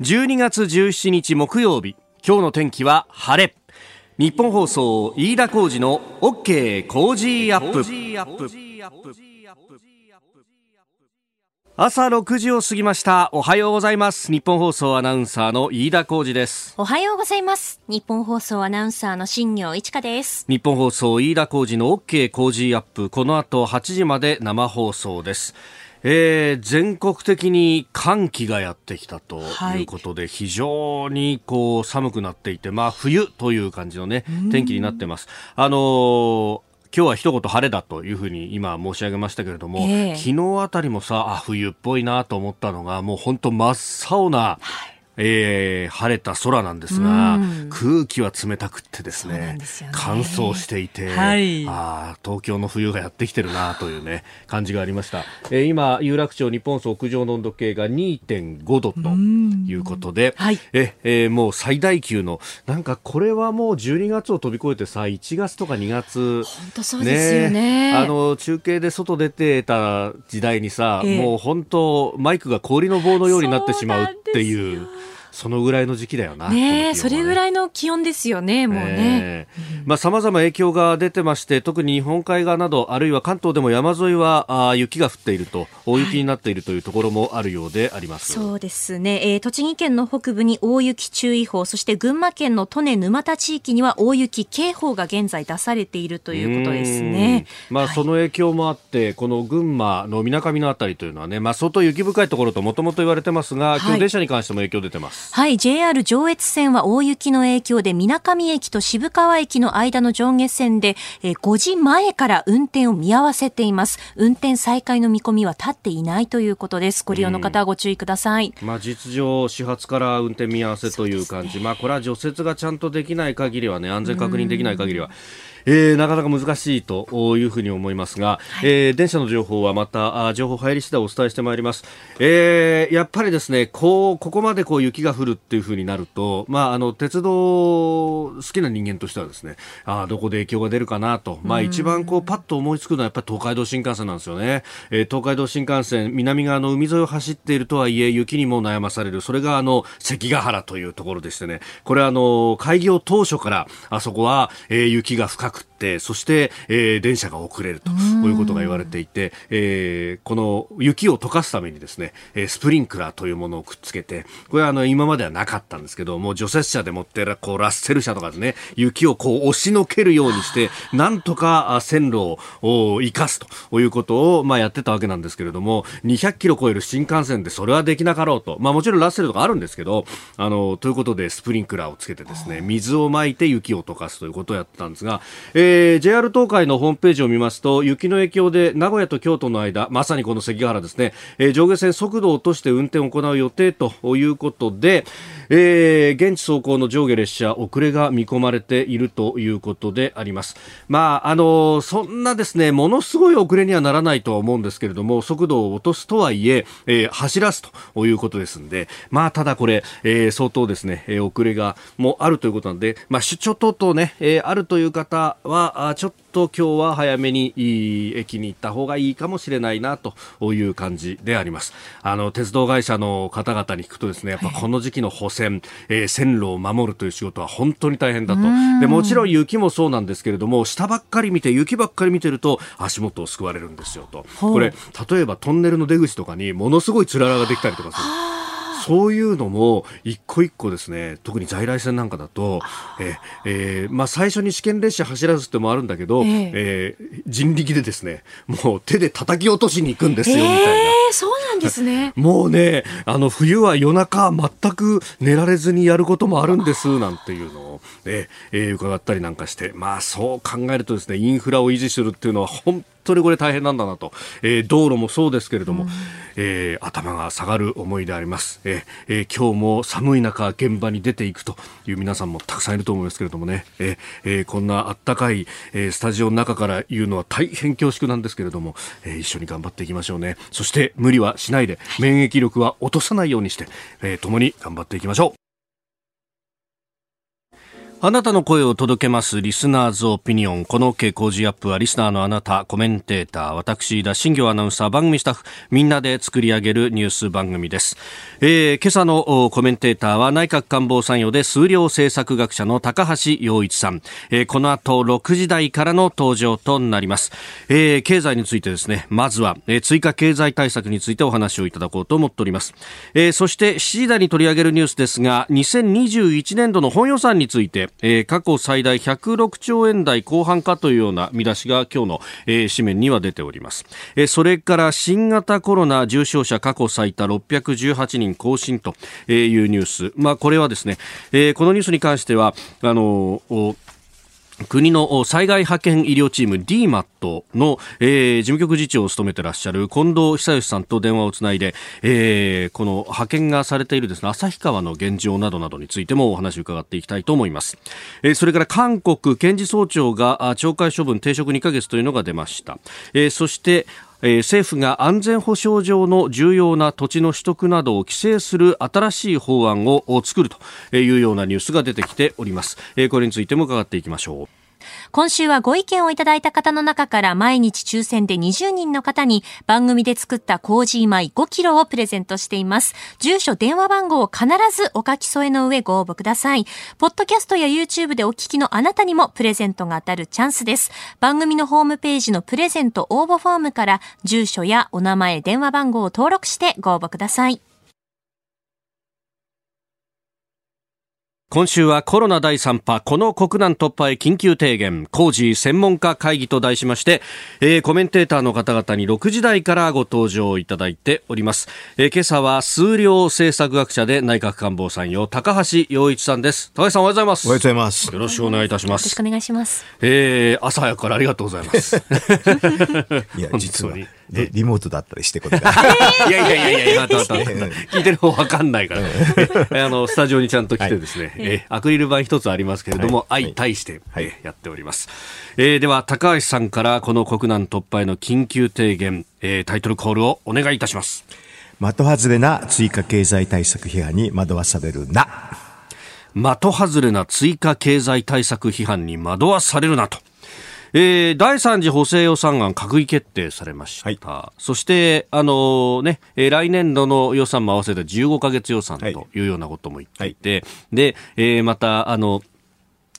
12月17日木曜日。今日の天気は晴れ。日本放送飯田浩二の OK 工事アップ。朝6時を過ぎました。おはようございます。日本放送アナウンサーの飯田浩二です。おはようございます。日本放送アナウンサーの新業一華です。日本放送飯田浩二の OK 工事アップ。この後8時まで生放送ですえー、全国的に寒気がやってきたということで、はい、非常にこう寒くなっていて、まあ冬という感じのね、天気になってます。あのー今日は一言晴れだというふうに今申し上げましたけれども、えー、昨日あたりもさあ冬っぽいなと思ったのがもう本当真っ青な、はいえー、晴れた空なんですが、空気は冷たくってですね、ね、乾燥していて、はい、あ東京の冬がやってきてるなというね感じがありました、えー、今有楽町日本総屋上の温度計が2.5度ということで、はい、ええー、もう最大級のなんかこれはもう12月を飛び越えてさ1月とか2月本当そうですよね、ね、あの中継で外出てた時代にさ、えー、もう本当マイクが氷の棒のようになってしまうっていう。そのぐらいの時期だよな。ねそれぐらいの気温ですよね、もうね。まあ、様々影響が出てまして、特に日本海側など、あるいは関東でも山沿いはあ雪が降っていると、大雪になっているというところもあるようであります。はい、そうですね、えー。栃木県の北部に大雪注意報、そして群馬県の利根沼田地域には大雪警報が現在出されているということですね。まあ、はい、その影響もあって、この群馬のみなかみのあたりというのはね、まあ、相当雪深いところともともと言われてますが、今日電車に関しても影響出てます。はい、JR 上越線は大雪の影響で、みなかみ駅と渋川駅の間の上下線で、え5時前から運転を見合わせています。運転再開の見込みは立っていないということです。ご利用の方はご注意ください。まあ、実情、始発から運転見合わせという感じ。ね、まあ、これは除雪がちゃんとできない限りはね、安全確認できない限りは、えー、なかなか難しいというふうに思いますが、はい、えー、電車の情報はまた情報入り次第お伝えしてまいります、えー、やっぱりですねこうここまでこう雪が降るっていうふうになると、まあ、あの鉄道好きな人間としてはですねあどこで影響が出るかなと、まあ、一番こうパッと思いつくのはやっぱり東海道新幹線なんですよね、えー、東海道新幹線南側の海沿いを走っているとはいえ雪にも悩まされる。それがあの関ヶ原というところでしてね。これあの開業当初からあそこは、えー、雪が深くくってそして、えー、電車が遅れるということが言われていて、えー、この雪を溶かすためにですね、えー、スプリンクラーというものをくっつけてこれはあの今まではなかったんですけども除雪車でもってこうラッセル車とかですね雪をこう押しのけるようにしてなんとか線路を生かすということを、まあ、やってたわけなんですけれども200キロ超える新幹線でそれはできなかろうと、まあ、もちろんラッセルとかあるんですけどあのということでスプリンクラーをつけてですね水をまいて雪を溶かすということをやってたんですが、えー、JR 東海のホームページを見ますと雪の影響で名古屋と京都の間まさにこの関ヶ原ですね、えー、上下線速度を落として運転を行う予定ということで、えー、現地走行の上下列車遅れが見込まれているということであります。まああのそんなですねものすごい遅れにはならないとは思うんですけれども速度を落とすとはいええー、走らすということですんでまあただこれ、えー、相当ですね、えー、遅れがもあるということなんでまあ出張等々ね、えー、あるという方はあちょっと今日は早めに駅に行った方がいいかもしれないなという感じであります。あの鉄道会社の方々に聞くとですね、やっぱこの時期の補線、えー、線路を守るという仕事は本当に大変だと。でもちろん雪もそうなんですけれども、下ばっかり見て雪ばっかり見てると足元を救われるんですよと。これ例えばトンネルの出口とかにものすごいつららができたりとかする。そういうのも一個一個ですね特に在来線なんかだと、ええー、まあ、最初に試験列車走らずってもあるんだけど、えー、えー、人力でですねもう手で叩き落としに行くんですよ、みたいな。そうなんですね。もうねあの冬は夜中全く寝られずにやることもあるんですなんていうのを、えー、伺ったりなんかしてまあそう考えるとですねインフラを維持するっていうのは本当にこれ大変なんだなと、えー、道路もそうですけれども、うん、えー、頭が下がる思いであります、えーえー、今日も寒い中現場に出ていくという皆さんもたくさんいると思いますけれどもね、えーえー、こんなあったかい、えー、スタジオの中から言うのは大変恐縮なんですけれども、えー、一緒に頑張っていきましょうね。そして無理はしないで免疫力は落とさないようにして、えー、共に頑張っていきましょうあなたの声を届けますリスナーズオピニオン。この OK 工事アップはリスナーのあなた、コメンテーター、私、田新行アナウンサー、番組スタッフ、みんなで作り上げるニュース番組です。えー、今朝のコメンテーターは内閣官房参与で数量政策学者の高橋洋一さん。えー、この後6時台からの登場となります。えー、経済についてですね、まずは、えー、追加経済対策についてお話をいただこうと思っております。えー、そして7時台に取り上げるニュースですが、2021年度の本予算について、えー、過去最大106兆円台後半かというような見出しが今日の、えー、紙面には出ております、えー、それから新型コロナ重症者過去最多618人更新というニュース、まあ、これはですね、えー、このニュースに関してはあの国の災害派遣医療チーム DMAT の、えー、事務局次長を務めてらっしゃる近藤久義さんと電話をつないで、えー、この派遣がされているですね、旭川の現状などなどについてもお話を伺っていきたいと思います。えー、それから韓国検事総長が懲戒処分停職2ヶ月というのが出ました。えー、そしてえ、政府が安全保障上の重要な土地の取得などを規制する新しい法案を作るというようなニュースが出てきております、え、これについても伺っていきましょう。今週はご意見をいただいた方の中から毎日抽選で20人の方に番組で作ったコージー米5キロをプレゼントしています。住所、電話番号を必ずお書き添えの上ご応募ください。ポッドキャストや YouTube でお聞きのあなたにもプレゼントが当たるチャンスです。番組のホームページのプレゼント応募フォームから住所やお名前、電話番号を登録してご応募ください。今週はコロナ第3波、この国難突破へ緊急提言、工事専門家会議と題しまして、えー、コメンテーターの方々に6時台からご登場いただいております。えー、今朝は数量政策学者で内閣官房参与、高橋洋一さんです。高橋さんおはようございます。おはようございます。よろしくお願いいたします。よろしくお願いします。えー、朝早くからありがとうございます。いや、実は。リリモートだったりしてこれ いやいやいやいや、待って待って聞いてる方わかんないから。あの、スタジオにちゃんと来てですね、はい、えアクリル板一つありますけれども、はい、相対して、はい、やっております。えー、では、高橋さんからこの国難突破への緊急提言、えー、タイトルコールをお願いいたします。的外れな追加経済対策批判に惑わされるな。的外れな追加経済対策批判に惑わされるなと。えー、第3次補正予算案閣議決定されました。はい、そして、あのー、ね、えー、来年度の予算も合わせた15か月予算というようなことも言っていて、はい、で、えー、また、あの、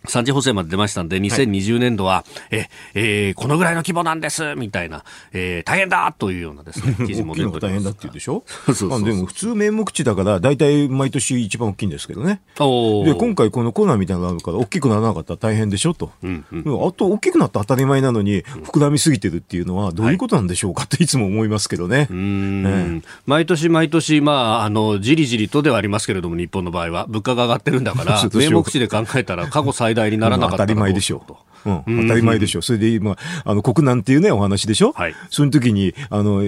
三次補正まで出ましたんで、2020年度は、はい、え、えー、このぐらいの規模なんです、みたいな、えー、大変だというようなですね、記事も出て大変だって言うでしょ？そうそうそう。でも普通名目地だから、大体毎年一番大きいんですけどね。で、今回このコロナみたいなのがあるから、大きくならなかったら大変でしょと。うんうん、あと、大きくなった当たり前なのに、膨らみすぎてるっていうのは、どういうことなんでしょうかってい。つも思いますけどね。うん、えー、毎年毎年、まあ、あの、じりじりとではありますけれども、日本の場合は、物価が上がってるんだから、名目地で考えたら、過去最大にならなかった。当たり前でしょう。うん、当たり前でしょ。う。それで今、あの、国難っていうね、お話でしょ。はい。その時に、あの、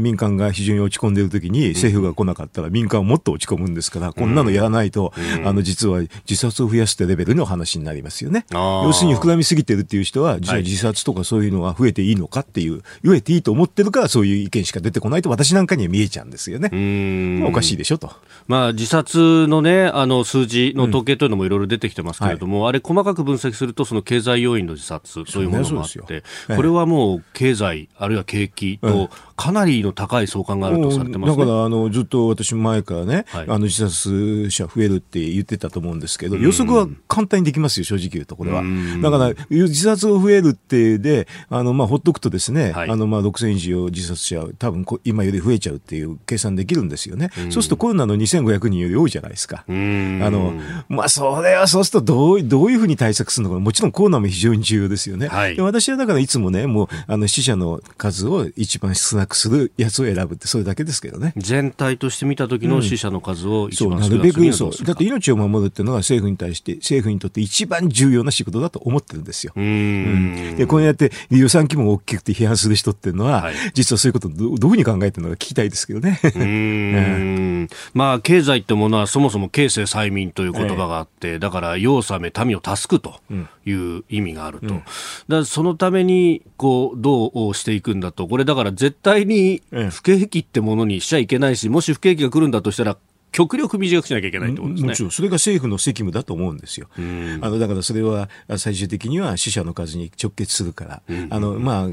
民間が非常に落ち込んでる時に、政府が来なかったら民間はもっと落ち込むんですから、こんなのやらないと、あの、実は自殺を増やすってレベルの話になりますよね。要するに膨らみすぎてるっていう人は、実は自殺とかそういうのは増えていいのかっていう、増えていいと思ってるから、そういう意見しか出てこないと、私なんかには見えちゃうんですよね。おかしいでしょと。まあ、自殺のね、あの、数字の統計というのもいろいろ出てきてますけれども、あれ細かく分析すると、その経済要因の自殺、そういうものもあって、これはもう経済、あるいは景気とかなりの高い相関があるとされてます、ね、だからあのずっと私前からね、はい、あの自殺者増えるって言ってたと思うんですけど、予測は簡単にできますよ、正直言うと、これは。だから、自殺を増えるってで、あの、まあ、ほっとくとですね、はい、あの、まあ、6000以上自殺者、多分今より増えちゃうっていう計算できるんですよね。そうするとコロナの2500人より多いじゃないですか。あの、まあ、それはそうするとどう、どういうふうに対策するのか、もちろんコロナも非常に重要ですよね。はい、私はだからいつもね、もう、あの、死者の数を一番少なくするやつを選ぶって、それだけですけどね。全体として見た時の死者の数を一番少なる、うん、なるべくそう。だって命を守るっていうのは政府に対して、政府にとって一番重要な仕事だと思ってるんですよ。うんで、こうやって予算規模が大きくて批判する人っていうのは、はい、実はそういうことどどういうふうに考えてるのか聞きたいですけどね。うんまあ、経済ってものはそもそも経世催眠という言葉があって、だから世を治め民を助くという意味があると。うん、だそのために、こう、どうしていくんだと。これだから絶対に不景気ってものにしちゃいけないし、もし不景気が来るんだとしたら、極力短くしなきゃいけないってことですね。もちろん、それが政府の責務だと思うんですよ。あのだからそれは最終的には死者の数に直結するから、あのまあ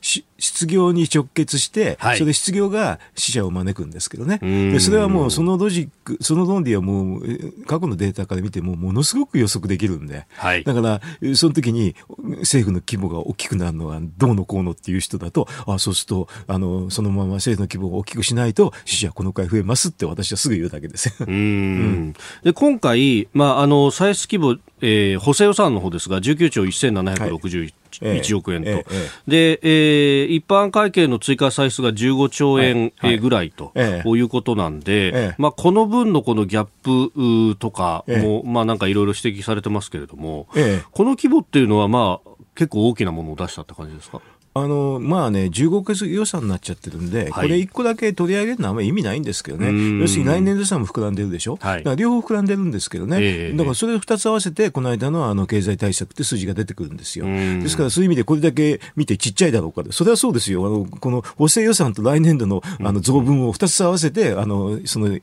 失業に直結して、はい、それで失業が死者を招くんですけどね。でそれはもうそのロジック、その論理はもう過去のデータから見てもものすごく予測できるんで、はい、だからその時に政府の規模が大きくなるのはどうのこうのっていう人だと、あそうするとあのそのまま政府の規模が大きくしないと死者この回増えますって私はすぐ言うだけです。うん、で今回、まあ、あの歳出規模、えー、補正予算の方ですが19兆1761 1億円と、ええで、えー、一般会計の追加歳出が15兆円ぐらいと、こういうことなんで、まあ、この分のこのギャップとかも、まあ、なんかいろいろ指摘されてますけれども、この規模っていうのは、まあ、結構大きなものを出したって感じですか？あのまあね、15か月予算になっちゃってるんで、はい、これ1個だけ取り上げるのはあんまり意味ないんですけどね、要するに来年度予算も膨らんでるでしょ、はい、だから両方膨らんでるんですけどね、えー、だからそれを2つ合わせて、この間のあの経済対策って数字が出てくるんですよ。ですからそういう意味でこれだけ見てちっちゃいだろうかそれはそうですよ、あのこの補正予算と来年度のあの増分を2つ合わせて、あのその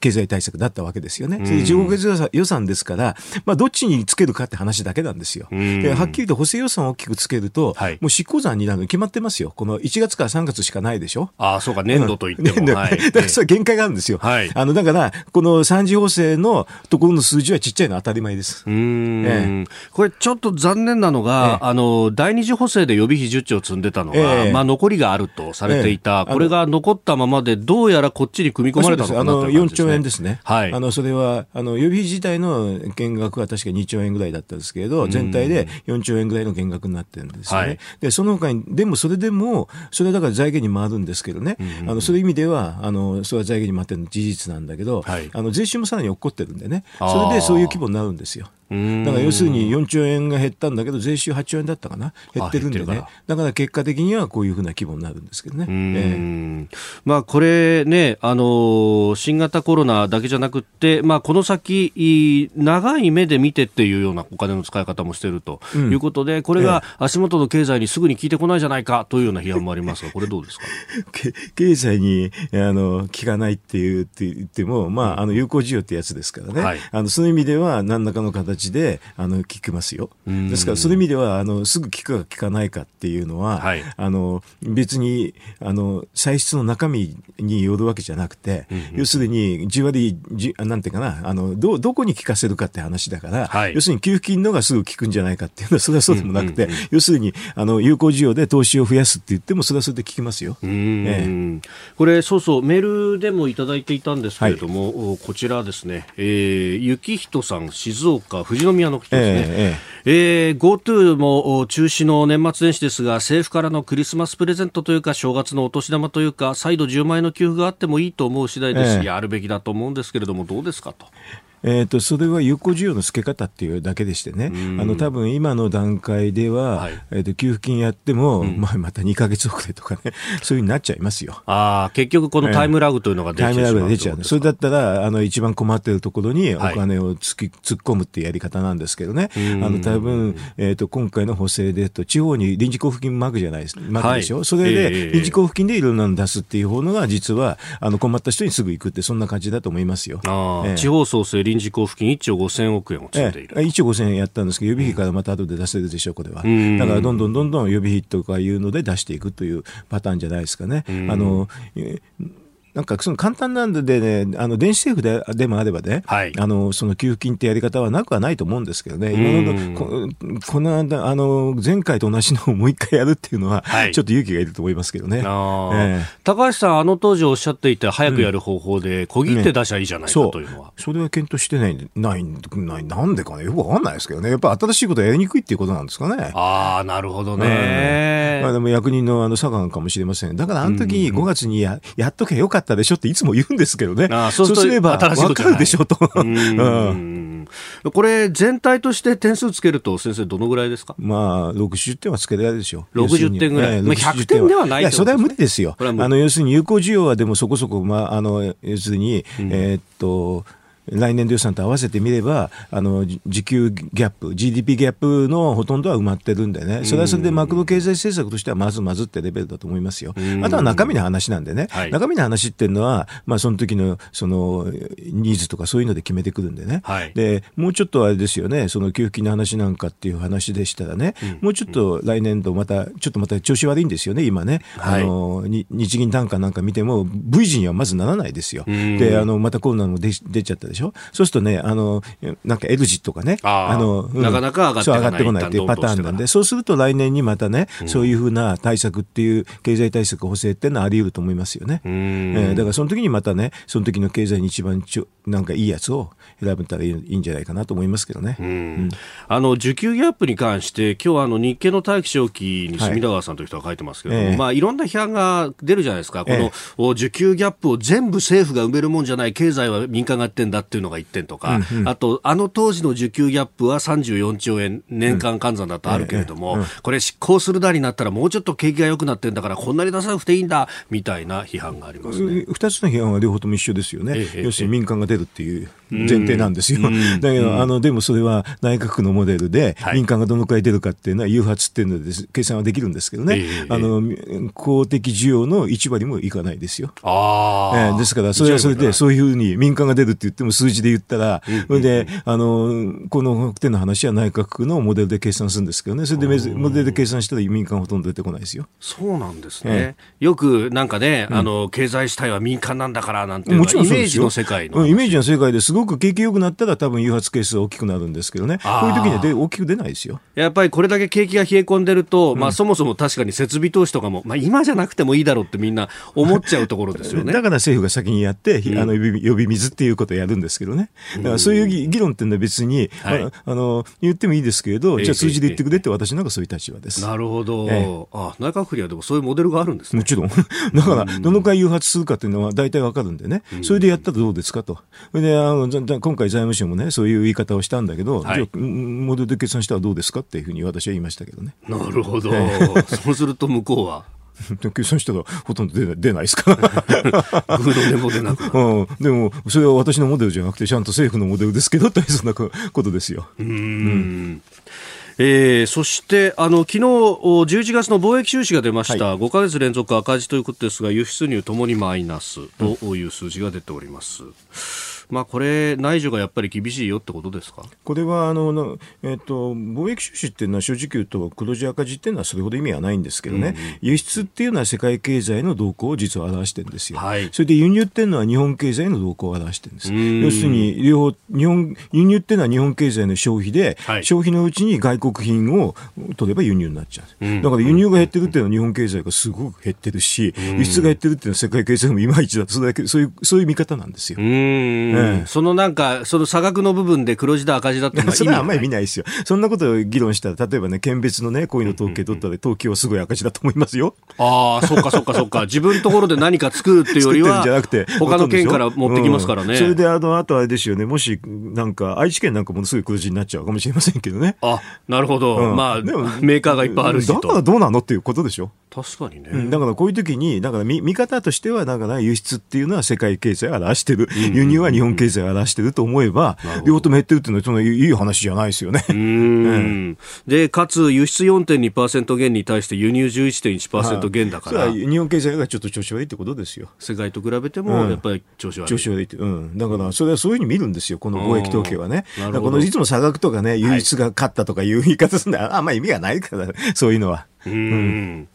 経済対策だったわけですよね。それで15か月予算ですから、まあ、どっちにつけるかって話だけなんですよ。ではっきりと補正予算を大きくつけると、はい、もう執行残になるの決まってますよ。この1月から3月しかないでしょ？ああ、そうか、年度といっても。はい、だからそれは限界があるんですよ。はい、あの、だから、この三次補正のところの数字はちっちゃいのは当たり前です。うん、ええ、これちょっと残念なのが、ええ、あの、第二次補正で予備費10兆積んでたのが、え、まあ残りがあるとされていた、これが残ったままで、どうやらこっちに組み込まれたのかなと、ね、あの、4兆円ですね。はい。あの、それは、あの、予備費自体の減額は確か2兆円ぐらいだったんですけれど、全体で4兆円ぐらいの減額になってるんですよね。はい、で、その他に、でもそれでも、それはだから財源に回るんですけどね、うん、あのそういう意味ではあのそれは財源に回ってるの事実なんだけど、はい、あの税収もさらに落っこってるんでね。それでそういう規模になるんですよ。だから要するに4兆円が減ったんだけど、税収8兆円だったかな、減ってるんでね、だから結果的にはこういうふうな規模になるんですけどね。えー、まあ、これね、あの新型コロナだけじゃなくて、まあ、この先、長い目で見てっていうようなお金の使い方もしているということで、うん、これが足元の経済にすぐに効いてこないじゃないかというような批判もありますが、これどうですか？経済にあの効かないっていうって言っても、まあ、あの有効需要ってやつですからね、はい、あのそういう意味では、何らかの形であの聞きますよ。ですからそういう意味ではあのすぐ聞くか聞かないかっていうのは、はい、あの別にあの歳出の中身によるわけじゃなくて、うんうん、要するにじわりじなんていうかなあのどどこに聞かせるかって話だから、はい、要するに給付金のがすぐ効くんじゃないかっていうのはそれはそうでもなくて、うんうんうん、要するにあの有効需要で投資を増やすって言ってもそれはそれで効きますよ。ええ、これそうそうメールでもいただいていたんですけれども、はい、こちらですね、えー、雪人さん静岡富士宮の人ですね。えええー、GoTo も中止の年末年始ですが、政府からのクリスマスプレゼントというか、正月のお年玉というか、再度10万円の給付があってもいいと思う次第ですし、やるべきだと思うんですけれども、どうですかと。えーと、それは有効需要の付け方っていうだけでしてね、あの多分今の段階では、はい、えーと、給付金やっても、うん、まあ、また2か月遅れとかね、そういうふうになっちゃいますよ。あ結局、このタイムラグというのが出ちゃう、タイムラグが出ちゃう、それだったらあの一番困っているところにお金をつき、はい、突っ込むっていうやり方なんですけどね、あの多分、えーと、今回の補正でと、地方に臨時交付金まくじゃないです。まくでしょ、はい、それで、臨時交付金でいろんなの出すっていう方のが、実はあの困った人にすぐ行くって、そんな感じだと思いますよ。あえー、地方創生臨時交付金1兆兆5000億円を積んでいる、ええ、1兆5000円やったんですけど、予備費からまた後で出せるでしょう、これは。だからどんどんどんどん予備費とかいうので出していくというパターンじゃないですかね。あのなんかその簡単なんでね、あの電子政府ででもあればね、はい、あのその給付金ってやり方はなくはないと思うんですけどね、今のここの間あの前回と同じのをもう一回やるっていうのは、はい、ちょっと勇気がいると思いますけどね、えー、高橋さん、あの当時おっしゃっていた早くやる方法で、小切って出しゃいいじゃないか、というのは、それは検討してないないないなんでかね、よくわかんないですけどね、やっぱ新しいことやりにくいっていうことなんですかね。ああ、なるほどね。まあ、でも役人のあの差がかもしれません。だからあの時に5月にややっとけよかったでしょっていつも言うんですけどね。あそうすれば分かるでしょと。これ、全体として点数つけると、先生、どのぐらいですか？まあ、60点はつけられるでしょう。60点ぐらい。まあ、100点ではないいや、それは無理ですよ。あの要するに有効需要はでもそこそこ、まあ、あの要するに、うん、えー、っと、来年度予算と合わせてみれば、あの、時給ギャップ、GDP ギャップのほとんどは埋まってるんでね、それはそれでマクロ経済政策としてはまずまずってレベルだと思いますよ。あとは中身の話なんでね、はい、中身の話っていうのは、まあその時の、その、ニーズとかそういうので決めてくるんでね。はい、で、もうちょっとあれですよね、その給付金の話なんかっていう話でしたらね、うん、もうちょっと来年度また、ちょっとまた調子悪いんですよね、今ね。はい、あの、日銀単価なんか見ても、V 字にはまずならないですよ。で、あの、またコロナも出出ちゃったでしょ？そうするとね、あの、なんか L 字とかね、あの、うん、なかなか上がってこないっていうパターンなんで、そうすると来年にまたね、そういうふうな対策っていう、経済対策補正っていうのはあり得ると思いますよね。えー、だからその時にまたね、その時の経済に一番ちょなんかいいやつを選べたらいいんじゃないかなと思いますけどね。うん、あの需給ギャップに関して、今日はあの日経の大気象記に隅田川さんという人が書いてますけども、はい、まあいろんな批判が出るじゃないですか。この、需給ギャップを全部政府が埋めるもんじゃない、経済は民間がやってんだっていうのが1点とか、うんうん、あと、あの当時の需給ギャップは34兆円年間換算だとあるけれども、うんうん、これ執行するだになったらもうちょっと景気が良くなってんだから、こんなに出さなくていいんだみたいな批判がありますね。2つの批判は両方とも一緒ですよね。要するに民間が出るっていう。前提なんですよ。だけど、あの、でもそれは内閣府のモデルで、民間がどのくらい出るかっていうのは、誘発っていうので、計算はできるんですけどね、あの、公的需要の1割もいかないですよ。あえー、ですから、それはそれで、そういうふうに民間が出るって言っても数字で言ったら、それで、あの、この手の話は内閣府のモデルで計算するんですけどね、それでモデルで計算したら民間ほとんど出てこないですよ。そうなんですね。よくなんかね、あの、経済主体は民間なんだからなんてイメージの世界の。イメージの世界ですごく景気良くなったら多分誘発係数大きくなるんですけどね、こういう時にはで大きく出ないですよ。やっぱりこれだけ景気が冷え込んでると、まあそもそも確かに設備投資とかも、まあ今じゃなくてもいいだろうってみんな思っちゃうところですよね。だから政府が先にやって、うん、あの呼び水っていうことをやるんですけどね。だからそういう議論っていうのは別に、はい、あの言ってもいいですけれど、じゃあ数字で言ってくれって私なんかそういう立場です。なるほど。ええ、あ内閣府にはでもそういうモデルがあるんですね。もちろん。だから、どのくらい誘発するかっていうのは大体わかるんでね、それでやったらどうですかと。で、あの今回財務省もね、そういう言い方をしたんだけど、はい、じゃモデルで計算したらどうですかっていうふうに私は言いましたけどね。なるほど。そうすると向こうは？計算したらほとんど出ない出ないですか？ら。グーでも出なくうん。でも、それは私のモデルじゃなくて、ちゃんと政府のモデルですけど、大切なことですよ。うんうんえー、そしてあの昨日11月の貿易収支が出ました、はい、5か月連続赤字ということですが輸出入ともにマイナスという数字が出ております。うんまあ、これ、内需がやっぱり厳しいよってことですか？これはあの、えーと、貿易収支っていうのは正直言うと黒字赤字っていうのはそれほど意味はないんですけどね、うん、輸出っていうのは世界経済の動向を実は表してるんですよ、はい、それで輸入っていうのは日本経済の動向を表してるんです、要するに両方日本輸入っていうのは日本経済の消費で、はい、消費のうちに外国品を取れば輸入になっちゃう、うん、だから輸入が減ってるっていうのは日本経済がすごく減ってるし、うん、輸出が減ってるっていうのは世界経済もいまいちだとそれだけそういうそういう見方なんですよ。そのなんか、その差額の部分で黒字だ赤字だって それはあんまり見ないですよ。そんなことを議論したら、例えばね、県別のね、こういうの統計取ったら、東京はすごい赤字だと思いますよ。ああ、そっかそっかそっか。自分のところで何か作るっていうよりは、じゃなくて他の県から持ってきますからね。うん、それで、あの、あとあれですよね、もし、なんか、愛知県なんかものすごい黒字になっちゃうかもしれませんけどね。あ、なるほど。うん、まあ、メーカーがいっぱいあるしだからどうなのっていうことでしょ。確かにね、うん、だからこういう時に、だから見見方としては、だから輸出っていうのは世界経済を表してる、輸入は日本経済を表してると思えば、両方とも減ってるっていうのは、そのいい話じゃないですよね。うん、で、かつ輸出4.2%減に対して輸入11.1%減だから、日本経済がちょっと調子悪いってことですよ。世界と比べても、やっぱり調子悪い。調子悪いって、うん。だから、それはそういうふうに見るんですよ、この貿易統計はね。このいつも差額とかね、輸出が勝ったとかいう言い方するんだ、はい、あんまり意味がないから、そういうのは。うん。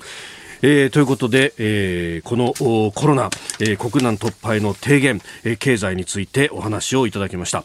えー、ということで、えー、このコロナ、えー、国難突破への提言、えー、経済についてお話をいただきました。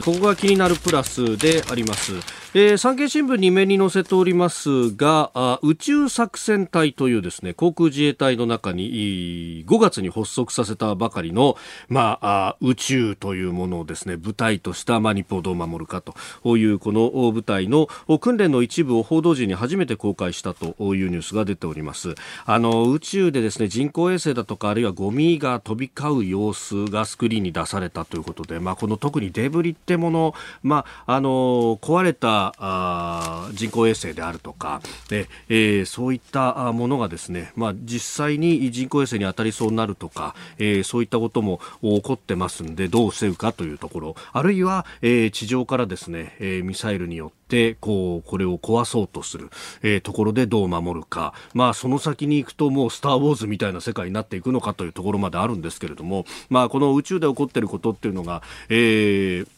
ここが気になるプラスであります。えー、産経新聞に目に載せておりますがあ、宇宙作戦隊というですね、航空自衛隊の中に5月に発足させたばかりの、まあ、あ宇宙というものをですね、舞台とした、まあ、日本をどう守るかというこの舞台の訓練の一部を報道時に初めて公開したというニュースが出ております。あの、宇宙でですね、人工衛星だとか、あるいはゴミが飛び交う様子がスクリーンに出されたということで、まあ、この特にデブリっててもの、まあ、あの壊れたあ人工衛星であるとか、えー、そういったものがですね、まあ、実際に人工衛星に当たりそうになるとか、えー、そういったことも起こってますんでどう防ぐかというところあるいは、えー、地上からですね、え、ミサイルによってこうこれを壊そうとする、えー、ところでどう守るか、まあ、その先に行くともう「スター・ウォーズ」みたいな世界になっていくのかというところまであるんですけれども、まあ、この宇宙で起こっていることっていうのが、えー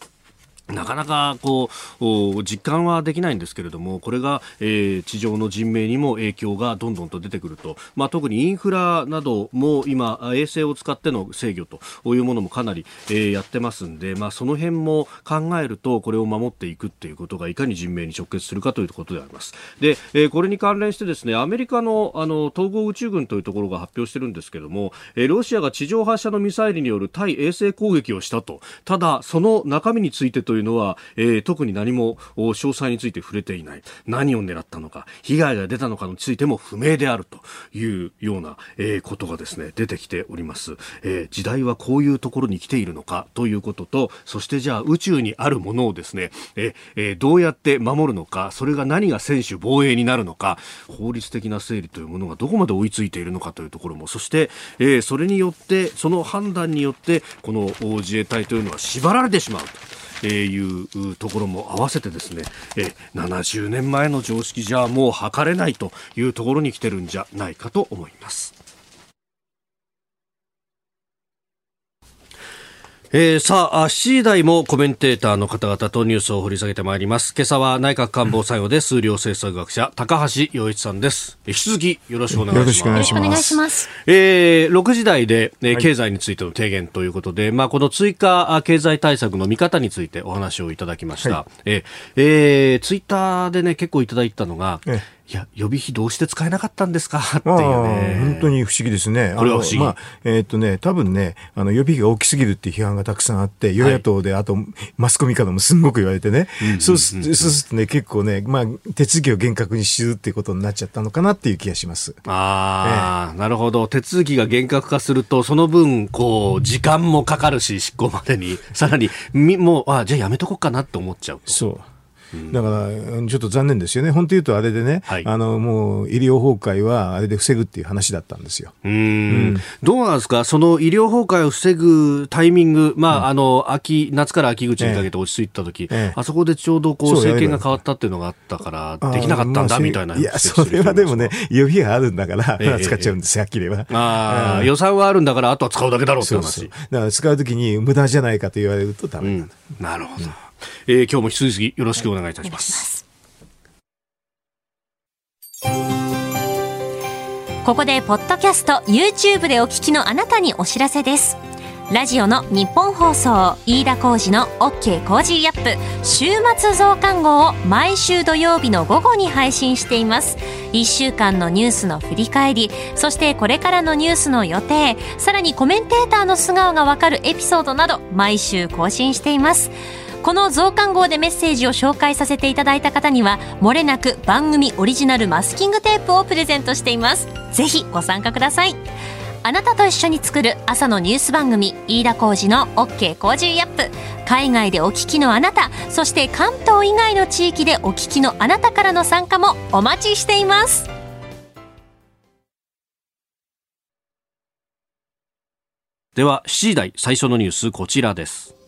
なかなかこう実感はできないんですけれどもこれが、えー、地上の人命にも影響がどんどんと出てくると、まあ、特にインフラなども今衛星を使っての制御というものもかなり、えー、やってますんで、まあ、その辺も考えるとこれを守っていくっていうことがいかに人命に直結するかということであります。で、えー、これに関連してですねアメリカのあの統合宇宙軍というところが発表してるんですけども、えー、ロシアが地上発射のミサイルによる対衛星攻撃をしたと。ただその中身についてとというのは、えー、特に何も詳細について触れていない何を狙ったのか被害が出たのかについても不明であるというような、えー、ことがですね出てきております、えー、時代はこういうところに来ているのかということとそしてじゃあ宇宙にあるものをですね、えー、どうやって守るのかそれが何が専守防衛になるのか法律的な整理というものがどこまで追いついているのかというところもそして、え、それによってその判断によってこの自衛隊というのは縛られてしまうと。えー、いうところも合わせてですね、え、70年前の常識じゃもう測れないというところに来てるんじゃないかと思います。えー、さあ、7時台もコメンテーターの方々とニュースを掘り下げてまいります。今朝は内閣官房参与で数量政策学者、高橋洋一さんです。引き続きよろしくお願いします。よろしくお願いします。えー、6時台で、えー、経済についての提言ということで、はい、まあ、この追加経済対策の見方についてお話をいただきました。はい、えー、えー、ツイッターでね、結構いただいたのが、ええいや、予備費どうして使えなかったんですか？っていうね。本当に不思議ですね。これは不思議。まあ、えー、っとね、多分ね、あの、予備費が大きすぎるっていう批判がたくさんあって、与野党で、はい、あと、マスコミからもすんごく言われてね、そうするとね、結構ね、まあ、手続きを厳格にするっていうことになっちゃったのかなっていう気がします。ああ、えー、なるほど。手続きが厳格化すると、その分、こう、時間もかかるし、執行までに、さらに、みもう、あじゃあやめとこうかなって思っちゃうそう。だから、ちょっと残念ですよね。本当言うとあれでね、はい、あの、もう医療崩壊はあれで防ぐっていう話だったんですよ。うん,、どうなんですか？その医療崩壊を防ぐタイミング、まあ、うん、あの、秋、夏から秋口にかけて落ち着いた時、ええ、あそこでちょうどこう政権が変わったっていうのがあったから、できなかったんだみたいな。いや、それはでもね、予備があるんだから、え、使っちゃうんですよ、はっきり言えば。ああ、予算はあるんだから、あとは使うだけだろうって話。そうそう。だから使うときに無駄じゃないかと言われるとダメなんだ。うん、なるほど。えー、今日も引き続きよろしくお願いいたします。ここでポッドキャスト YouTube でお聞きのあなたにお知らせです。ラジオのニッポン放送飯田浩司の OK Cozy Up 週末増刊号を毎週土曜日の午後に配信しています。1週間のニュースの振り返りそしてこれからのニュースの予定さらにコメンテーターの素顔がわかるエピソードなど毎週更新しています。この増刊号でメッセージを紹介させていただいた方にはもれなく番組オリジナルマスキングテープをプレゼントしています。ぜひご参加ください。あなたと一緒に作る朝のニュース番組飯田浩司の OK Cozy Up。海外でお聞きのあなたそして関東以外の地域でお聞きのあなたからの参加もお待ちしています。では7時台最初のニュースこちらです。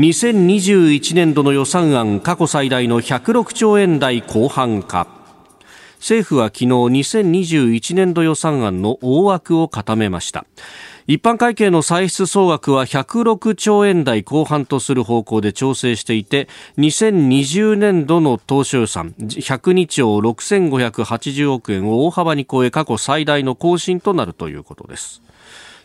2021年度の予算案過去最大の106兆円台後半か。政府は昨日2021年度予算案の大枠を固めました。一般会計の歳出総額は106兆円台後半とする方向で調整していて2020年度の当初予算102兆6580億円を大幅に超え過去最大の更新となるということです。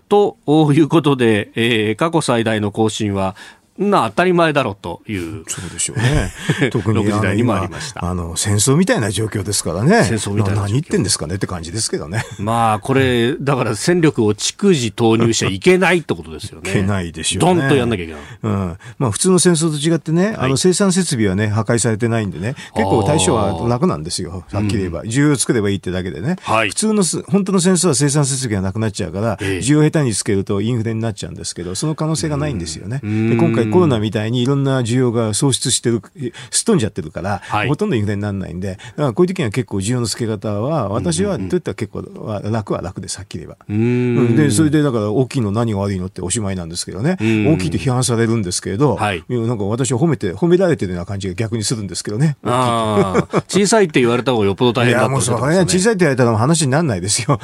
ということで、えー、過去最大の更新はな当たり前だろうという。そうでしょうね。特に時代にもありました。あの、戦争みたいな状況ですからね。戦争みたいな。何言ってんですかねって感じですけどね。まあ、これ、だから戦力を逐次投入しちゃいけないってことですよね。いけないでしょうね。ドンとやんなきゃいけない。うん。まあ、普通の戦争と違ってね、あの、生産設備はね、破壊されてないんでね、結構対象は楽なんですよ。はっきり言えば。需要を作ればいいってだけでね。はい。普通の、本当の戦争は生産設備がなくなっちゃうから、需要を下手につけるとインフレになっちゃうんですけど、その可能性がないんですよね。で、今回ぱりコロナみたいにいろんな需要が喪失してる、すっ飛んじゃってるから、はい、ほとんどインフレにならないんで、だからこういう時には結構需要の付け方は、私は、といったら結構楽は楽です、はっきり言えば。うん。で、それでだから大きいの何が悪いのっておしまいなんですけどね、大きいと批判されるんですけれど、はい、なんか私は褒めて、褒められてるような感じが逆にするんですけどね。小さいって言われた方がよっぽど大変だった、ね、いや、もうそれは小さいって言われたら話にならないですよ。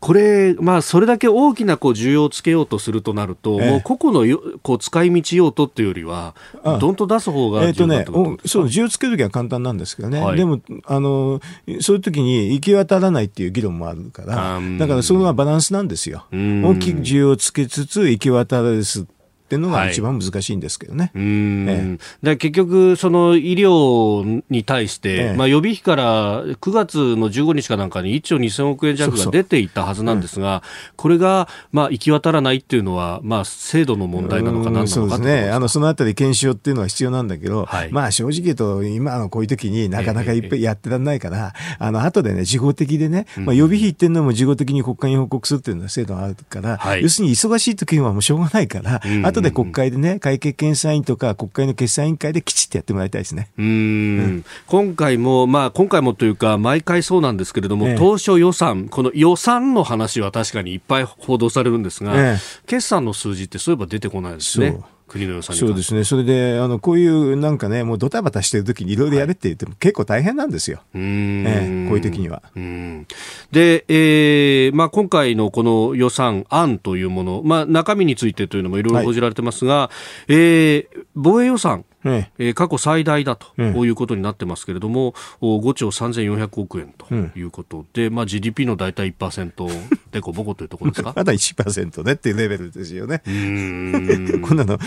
これ、まあ、それだけ大きなこう需要をつけようとするとなると、ええ、もう個々のよこう使い道用途っていうよりは、どんと出す方がえっ、とね、そう、需要つけるときは簡単なんですけどね、はい、でも、あの、そういうときに行き渡らないっていう議論もあるから、だからそれはバランスなんですよ。大きく需要をつけつつ行き渡らすっていうのが一番難しいんですけどね。はい、ええ、結局、その医療に対して、ええ、まあ、予備費から9月の15日かなんかに1兆2000億円弱が出ていたはずなんですが、そうそうこれが、まあ、行き渡らないっていうのは、まあ、制度の問題なのかなそうですね。あの、そのあたり検証っていうのは必要なんだけど、はい、まあ、正直言うと、今のこういう時になかなかいっぱいやってらんないから、えー、あの、後でね、事後的でね、まあ、予備費っていうのも事後的に国会に報告するっていうのは制度があるから、はい、要するに忙しい時はもうしょうがないから、うん後で国会でね、会計検査院とか国会の決算委員会できちっとやってもらいたいですね。うん、今回も、まあ、今回もというか、毎回そうなんですけれども、ええ、当初予算、この予算の話は確かにいっぱい報道されるんですが、え、決算の数字ってそういえば出てこないですね。国の予算そうですね、それであのこういうなんかね、もうドタバタしてる時にいろいろやれって言っても、結構大変なんですよ、はい、えこういう時には。で、えーまあ、今回のこの予算案というもの、まあ、中身についてというのもいろい。ろ報じられてますが、はい、えー、防衛予算、ええ。過去最大だということになってますけれども、ええ、5兆3400億円ということで、うん、まあ、GDP の大体1%でこぼこというところですか？まだ1%ねっていうレベルですよね。こんなの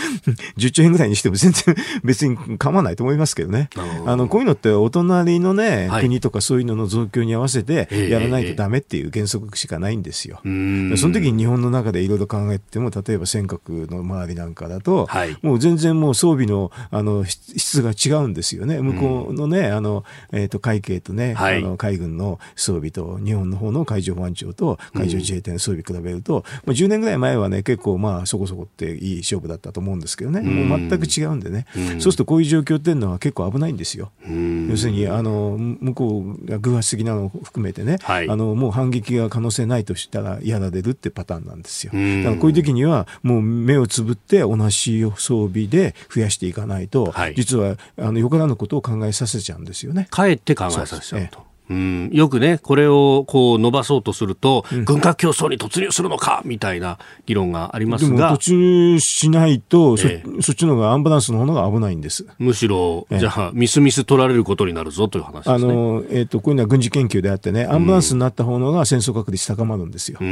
10兆円ぐらいにしても全然 別に構わないと思いますけどね。あのこういうのってお隣のね、はい、国とかそういうのの増強に合わせてやらないとダメっていう原則しかないんですよ。その時に日本の中でいろいろ考えても例えば尖閣の周りなんかだと、はい、もう全然もう装備のあのの質が違うんですよね。向こうのね、あの、えっ、ー、と、海警とね、はい、あの海軍の装備と、日本の方の海上保安庁と海上自衛隊の装備比べると、まあ、10年ぐらい前はね、結構まあ、そこそこっていい勝負だったと思うんですけどね、もう全く違うんでね、そうするとこういう状況っていうのは結構危ないんですよ。要するに、あの、向こうが偶発的なのを含めてね、はい、あの、もう反撃が可能性ないとしたらやられるってパターンなんですよ。だからこういう時には、もう目をつぶって同じ装備で増やしていかないと、はい、実はあのよからぬことを考えさせちゃうんですよね。かえって考えさせちゃうと。うん、よくね、これをこう伸ばそうとすると、うん、軍拡競争に突入するのかみたいな議論がありますが、突入しないと、そええ、そっちの方がアンバランスの方が危ないんです。むしろ、え、じゃあ、ミスミス取られることになるぞという話、ね、あのえーと、こういうのは軍事研究であってね、アンバランスになった方のが戦争確率高まるんですよ。うん、う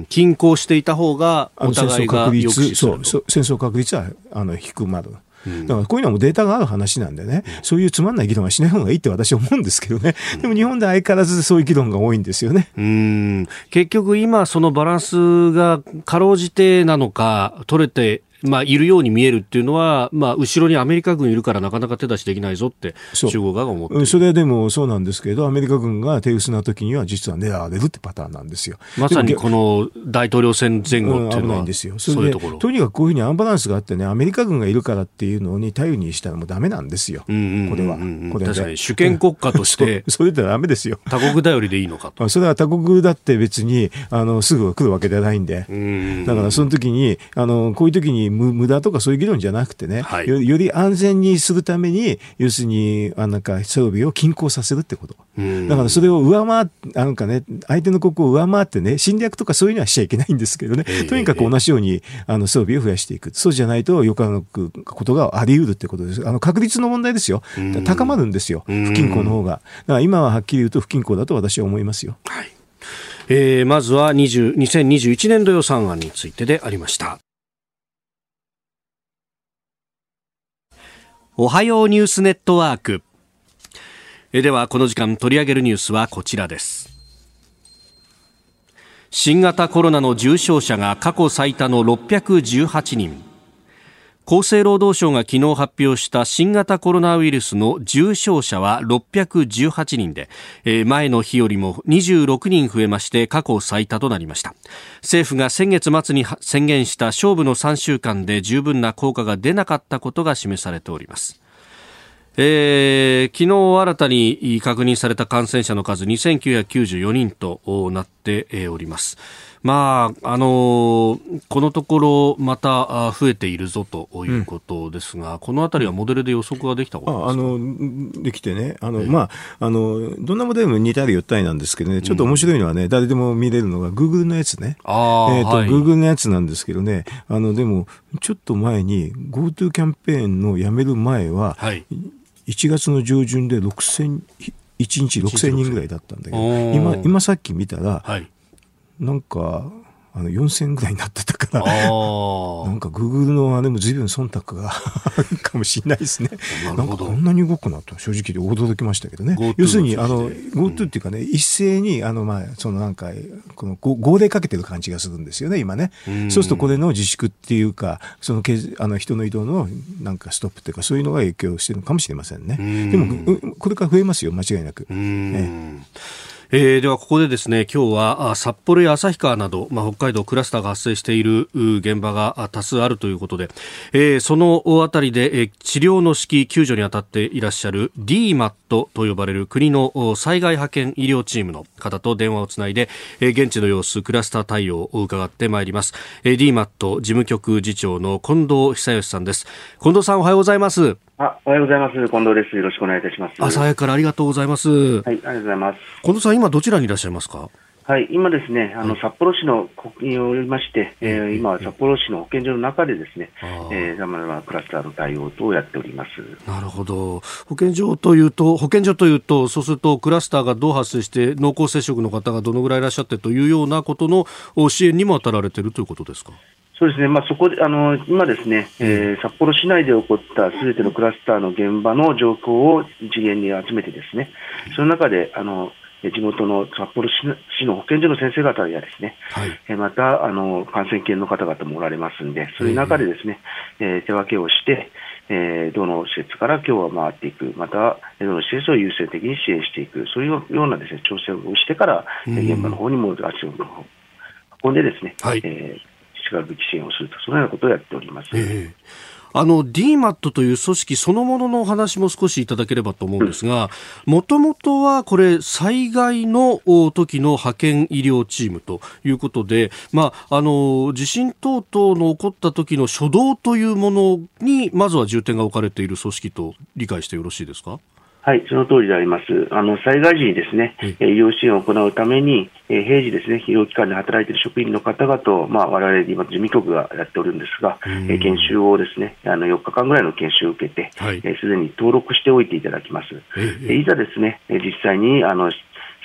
ん、均衡していた方が、お互いが抑止する。そう戦争確率はあの低まる。だからこういうのもデータがある話なんでね、そういうつまんない議論はしない方がいいって私は思うんですけどね。でも日本で相変わらずそういう議論が多いんですよね。うん結局今そのバランスがかろうじてなのか取れてまあ、いるように見えるっていうのは、まあ、後ろにアメリカ軍いるからなかなか手出しできないぞって中国側が思ってそれでもそうなんですけどアメリカ軍が手薄な時には実は狙われるってパターンなんですよ。まさにこの大統領選前後っていうのは、うん、ですよ。そういうところ。とにかくこういうふうにアンバランスがあってねアメリカ軍がいるからっていうのに頼りにしたらもうダメなんですよ、これはこれ確かに主権国家として。それではダメですよ。他国頼りでいいのかと。それは他国だって別にあのすぐ来るわけではないんで。だからその時にあのこういう時に無駄とかそういう議論じゃなくてね、はい、よより安全にするために、要するに、あなんか装備を均衡させるってこと。だからそれを上回って、なんかね、相手の国を上回ってね、侵略とかそういうのはしちゃいけないんですけどね、えー、とにかく同じようにあの装備を増やしていく。そうじゃないと、よからぬことがあり得るってことです。あの確率の問題ですよ。高まるんですよ。不均衡の方が。だから今ははっきり言うと不均衡だと私は思いますよ。はいえー、まずは20 2021年度予算案についてでありました。おはようニュースネットワーク。えではこの時間取り上げるニュースはこちらです。新型コロナの重症者が過去最多の618人。厚生労働省が昨日発表した新型コロナウイルスの重症者は618人で、前の日よりも26人増えまして過去最多となりました政府が先月末に宣言した勝負の3週間で十分な効果が出なかったことが示されておりますえー、昨日新たに確認された感染者の数2994人となっております。まあ、あのー、このところまた増えているぞということですが、うん、このあたりはモデルで予測ができたことあのできてね、あの、まあ、あの、どんなモデルも似たり寄ったりなんですけどね、ちょっと面白いのはね、うん、誰でも見れるのが、グーグルのやつね。あえっ、ー、と、はい、グーグルのやつなんですけどね、あの、でも、ちょっと前に GoTo キャンペーンのやめる前は、はい、1月の上旬で6000、1日6000人ぐらいだったんだけど、今、今さっき見たら、はい、なんか、あの4000ぐらいになってたから、なんかグーグルのあれも随分忖度があ るかもしれないですね。なんかこんなに動くなと正直で驚きましたけどね。要するに、あの、GoTo っていうかね、一斉に、あの、まあ、そのなんか、この号令かけてる感じがするんですよね、今ね。そうするとこれの自粛っていうか、そのあの人の移動のなんかストップっていうか、そういうのが影響してるのかもしれませんね。でも、これから増えますよ、間違いなく。ねえー、ではここでですね今日は札幌や旭川など、まあ、北海道クラスターが発生している現場が多数あるということで、えー、そのあたりで、えー、治療の指揮救助に当たっていらっしゃる DMAT と呼ばれる国の災害派遣医療チームの方と電話をつないで、えー、現地の様子クラスター対応を伺ってまいります、えー、DMAT 事務局次長の近藤久義さんです。近藤さんおはようございます。あ、おはようございます。近藤です。よろしくお願いいたします。朝早からありがとうございます。はい、ありがとうございます。近藤さん、今どちらにいらっしゃいますか？はい、今ですね、あの、札幌市の国におりまして、えー、今、札幌市の保健所の中でですね、えー、さまざまなクラスターの対応等をやっております。なるほど。保健所というと、保健所というと、そうするとクラスターがどう発生して、濃厚接触の方がどのぐらいいらっしゃってというようなことの支援にも当たられているということですか？そうですね、まあ、そこであの今ですね、えー、札幌市内で起こったすべてのクラスターの現場の状況を次元に集めて、ですねその中であの地元の札幌市の保健所の先生方やですね、はい、またあの感染研の方々もおられますんで、そういう中でですね、えー、手分けをして、えー、どの施設から今日は回っていく、またどの施設を優先的に支援していく、そういうようなですね調整をしてから、現場の方にも足を運んでですね、はい、えーしかるべき支援をすると、そのようなことをやっております。えーあの DMAT という組織そのもののお話も少しいただければと思うんですが、もともとはこれ、災害の時の派遣医療チームということで、まあ、あの地震等々の起こった時の初動というものに、まずは重点が置かれている組織と理解してよろしいですか？はい、その通りであります。あの、災害時にですね、医療支援を行うために、え平時ですね、医療機関で働いている職員の方々と、まあ、我々今、事務局がやっておるんですが、え研修をですね、あの、4日間ぐらいの研修を受けて、す、はい、で、に登録しておいていただきます。えいざですね、実際に、あの、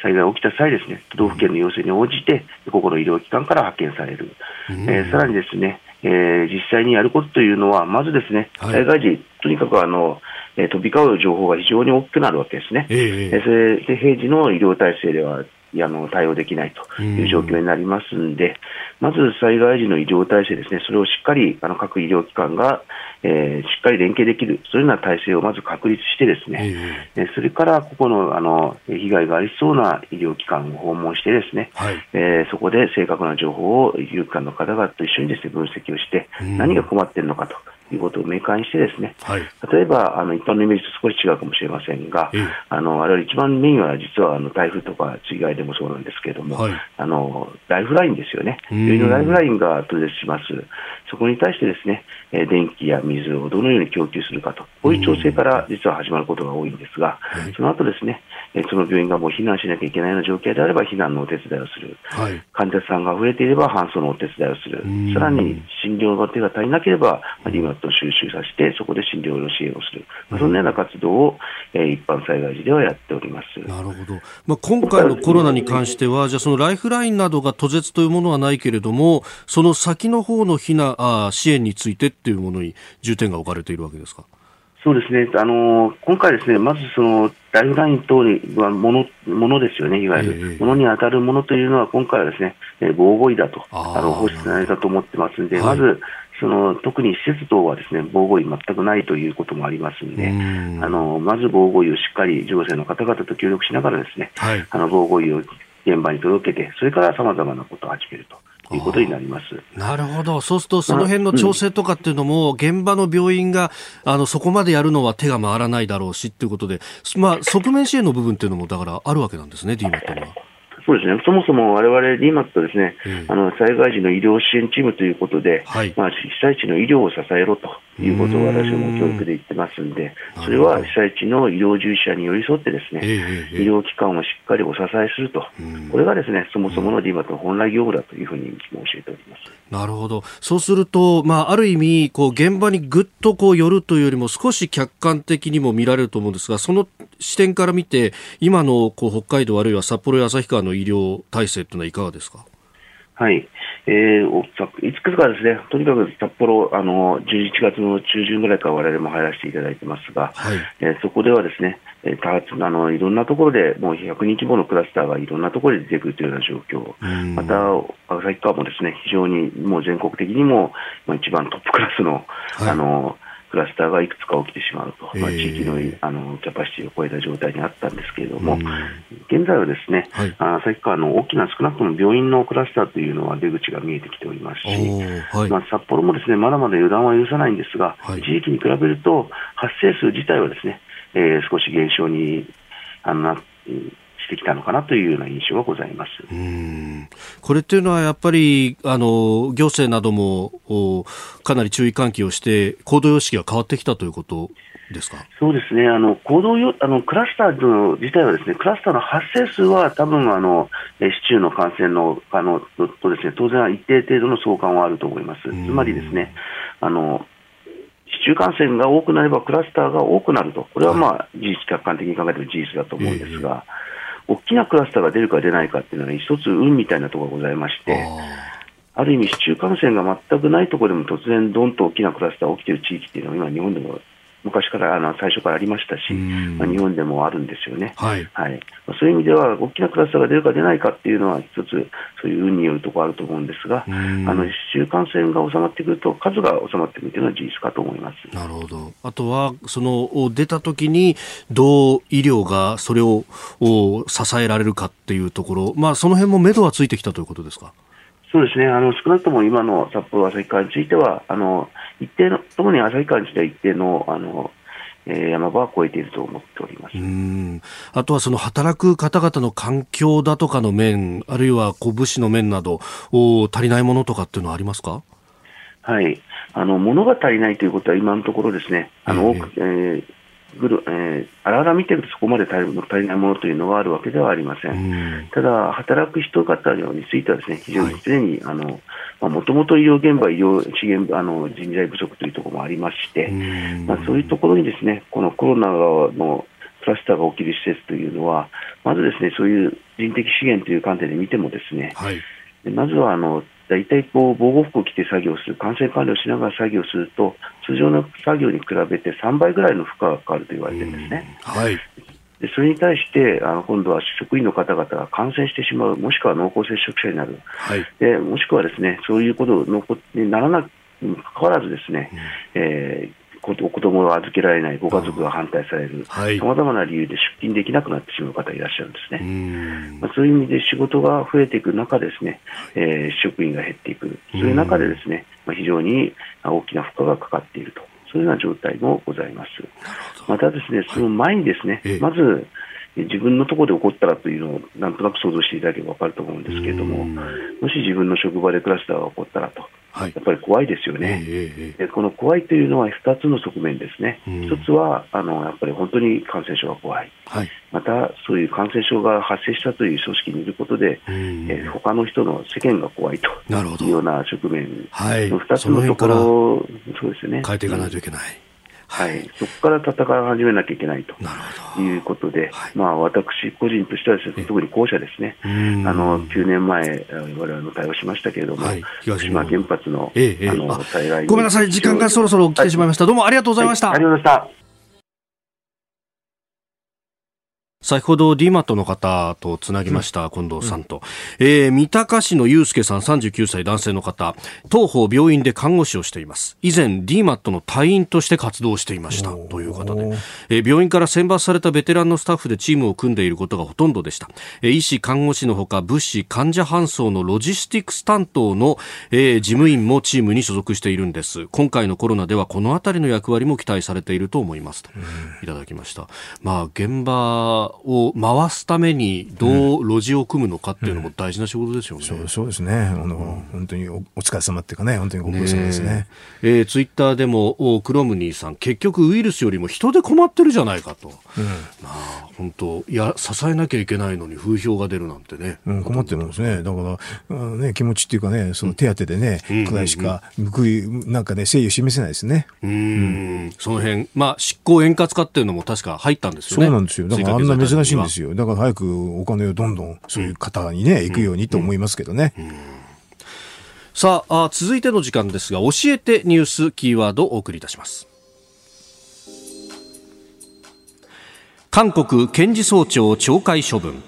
災害が起きた際ですね、都道府県の要請に応じて、個々の医療機関から派遣される。えー、さらにですね、えー、実際にやることというのは、まずですね、災害時、とにかくあの、えー、飛び交う情報が非常に大きくなるわけですね。えー、それで平時の医療体制ではあの対応できないという状況になりますんで、まず災害時の医療体制ですね、それをしっかりあの各医療機関が、えー、しっかり連携できる、そういうような体制をまず確立してですね、えー、それからここのあの被害がありそうな医療機関を訪問してですね、はい、えー、そこで正確な情報を医療機関の方々と一緒にですね分析をして、何が困っているのかと。いうことを明快にしてですね、はい、例えばあの一般のイメージと少し違うかもしれませんが、あのあれ一番メインは実はあの台風とか水害でもそうなんですけれども、はい、あのライフラインですよね、病院のライフラインが途絶します、そこに対してですね、え電気や水をどのように供給するかと、こういう調整から実は始まることが多いんですが、その後ですね、えその病院がもう避難しなきゃいけないような状況であれば避難のお手伝いをする、はい、患者さんが増えていれば搬送のお手伝いをする、さらに診療の手が足りなければ、リマットを収集させて、そこで診療の支援をする、まあ、そんなような活動を、えー、一般災害時ではやっております。なるほど、まあ、今回のコロナに関しては、じゃあ、そのライフラインなどが途絶というものはないけれども、その先の方の避難あ支援についてっていうものに重点が置かれているわけですか？そうですね、あの今回ですね、まずそのライフライン等にはものものですよね、いわゆる、えー、ものに当たるものというのは、今回はですね、えー、防護医だと、あの放出内だと思ってますんで、はい、まずその特に施設等はですね防護医全くないということもありますので、あのまず防護医をしっかり行政の方々と協力しながらですね、はい、あの防護医を現場に届けて、それからさまざまなことを始めると。いうことになります。なるほど、そうすると、その辺の調整とかっていうのも、現場の病院があのそこまでやるのは手が回らないだろうしっていうことで、まあ、側面支援の部分っていうのも、だからあるわけなんですね、DMAT は。そうですね、そもそも我々 DMAT とですね、あの災害時の医療支援チームということで、はい、まあ、被災地の医療を支えろということを私も教育で言ってますんで、それは被災地の医療従事者に寄り添ってですね、医療機関をしっかりお支えすると、これがですね、そもそもの DMAT の本来業務だというふうに教えております。なるほど。そうすると、まあ、ある意味、こう、現場にぐっとこう寄るというよりも少し客観的にも見られると思うんですが、その視点から見て、今のこう北海道あるいは札幌や旭川の医療体制というのはいかがですか？はい。えー、いつかですね、とにかく札幌、あの、11月の中旬ぐらいから我々も入らせていただいてますが、はい、えー、そこではですね、えー、多発あの、いろんなところで、もう100人規模のクラスターがいろんなところで出てくるというような状況、また、旭川もですね、非常にもう全国的にも、まあ、一番トップクラスの、はい、あの、クラスターがいくつか起きてしまうと、まあ、地域のあのキャパシティを超えた状態にあったんですけれども、現在はですね、はい、旭川の大きな少なくとも病院のクラスターというのは出口が見えてきておりますし、はい、まあ、札幌もですねまだまだ予断は許さないんですが、はい、地域に比べると発生数自体はですね、えー、少し減少にあのなしてきたのかなというような印象がございます。これっていうのはやっぱりあの行政などもかなり注意喚起をして行動様式が変わってきたということですか？そうですね、あの行動よあのクラスターの自体はですねクラスターの発生数は多分あの市中の感染のあのとですね当然一定程度の相関はあると思います。つまりですねあの市中感染が多くなればクラスターが多くなると、これはまあ事実、客観的に考えても事実だと思うんですが、大きなクラスターが出るか出ないかっていうのは、一つ運みたいなところがございまして、ある意味、市中感染が全くないところでも突然、どんと大きなクラスターが起きている地域っていうのは、今、日本でも昔からあの最初からありましたし、まあ、日本でもあるんですよね、はい、はい、そういう意味では、大きなクラスターが出るか出ないかっていうのは、一つ、そういう運によるところあると思うんですが、あの市中感染が収まってくると、数が収まってくるというのは事実かと思います。なるほど、あとは、その出たときに、どう医療がそれを支えられるかっていうところ、まあ、その辺も目処はついてきたということですか？そうですね、あの少なくとも今の札幌旭川については、あの一定の、特に旭川については一定のあの、えー、山場は超えていると思っております。うん。あとはその働く方々の環境だとかの面、あるいはこう物資の面など、お足りないものとかっていうのはありますか？はい、あの物が足りないということは今のところですね、あの、えー、えーぐる、えー、あらあら見てるとそこまで足りないものというのはあるわけではありません。ただ、働く人方についてはですね、非常に常に、はい、あの、もともと医療現場、医療資源あの人材不足というところもありまして、まあ、そういうところにですね、このコロナのクラスターが起きる施設というのは、まずですね、そういう人的資源という観点で見てもですね、はい、まずはあの大体こう防護服を着て作業する、感染管理をしながら作業すると、通常の作業に比べて3倍ぐらいの負荷がかかると言われてるんですね。はい、でそれに対してあの今度は職員の方々が感染してしまう、もしくは濃厚接触者になる、はい、でもしくはですねそういうことにならなにかかわらずですね、うん、えー子供を預けられないご家族が反対される、さまざまな理由で出勤できなくなってしまう方いらっしゃるんですね。まあ、そういう意味で仕事が増えていく中ですね、えー、職員が減っていく、そういう中でですね、まあ、非常に大きな負荷がかかっていると、そういうような状態もございます。またですね、その前にですね、はい、まず、自分のところで起こったらというのをなんとなく想像していただければ分かると思うんですけれども、もし自分の職場でクラスターが起こったらと、はい、やっぱり怖いですよね、えー、この怖いというのは2つの側面ですね、うん、1つはあのやっぱり本当に感染症が怖い、はい、またそういう感染症が発生したという組織にいることで、うんえー、他の人の世間が怖いというような側面。の2つのところ、そうですね。変えていかないといけない。はい、そこから戦い始めなきゃいけないと。いうことで、はい、まあ、私個人としてはです、ね、特に後者ですね、あの9年前、我々も対応しましたけれども、はい、福島原発の,、ええ、あの災害ごめんなさい、時間がそろそろ来てしまいました、はい、どうもありがとうございました。ありがとうございました先ほど D マットの方とつなぎました、近藤さんと、うん、えー、三鷹市の祐介さん39歳男性の方。東方病院で看護師をしています。以前 D マットの隊員として活動していました。という方で、えー、病院から選抜されたベテランのスタッフでチームを組んでいることがほとんどでした、えー、医師看護師のほか物資患者搬送のロジスティックス担当の、えー、事務員もチームに所属しているんです。今回のコロナではこのあたりの役割も期待されていると思います。といただきました、まあ現場を回すためにどう路地を組むのかっていうのも大事な仕事ですよね、うん。うん、そうそうですね。あの、本当にお疲れ様っていうかね本当にご苦労様ですね。ね、えー、ツイッターでもクロムニーさん結局ウイルスよりも人で困ってるじゃないかと、うん、まあ本当いや支えなきゃいけないのに風評が出るなんてね、うん、困ってるんですね。だから、ね、気持ちっていうかねその手当でね、うん、くらいしか報いなんかね誠意を示せないですね。うん。その辺まあ執行円滑化っていうのも確か入ったんですよね。そうなんですよ。だからあんな珍しいんですよ。だから早くお金をどんどんそういう方にね、行くようにと思いますけどね、さあ続いての時間ですが教えてニュースキーワードをお送りいたします。韓国検事総長懲戒処分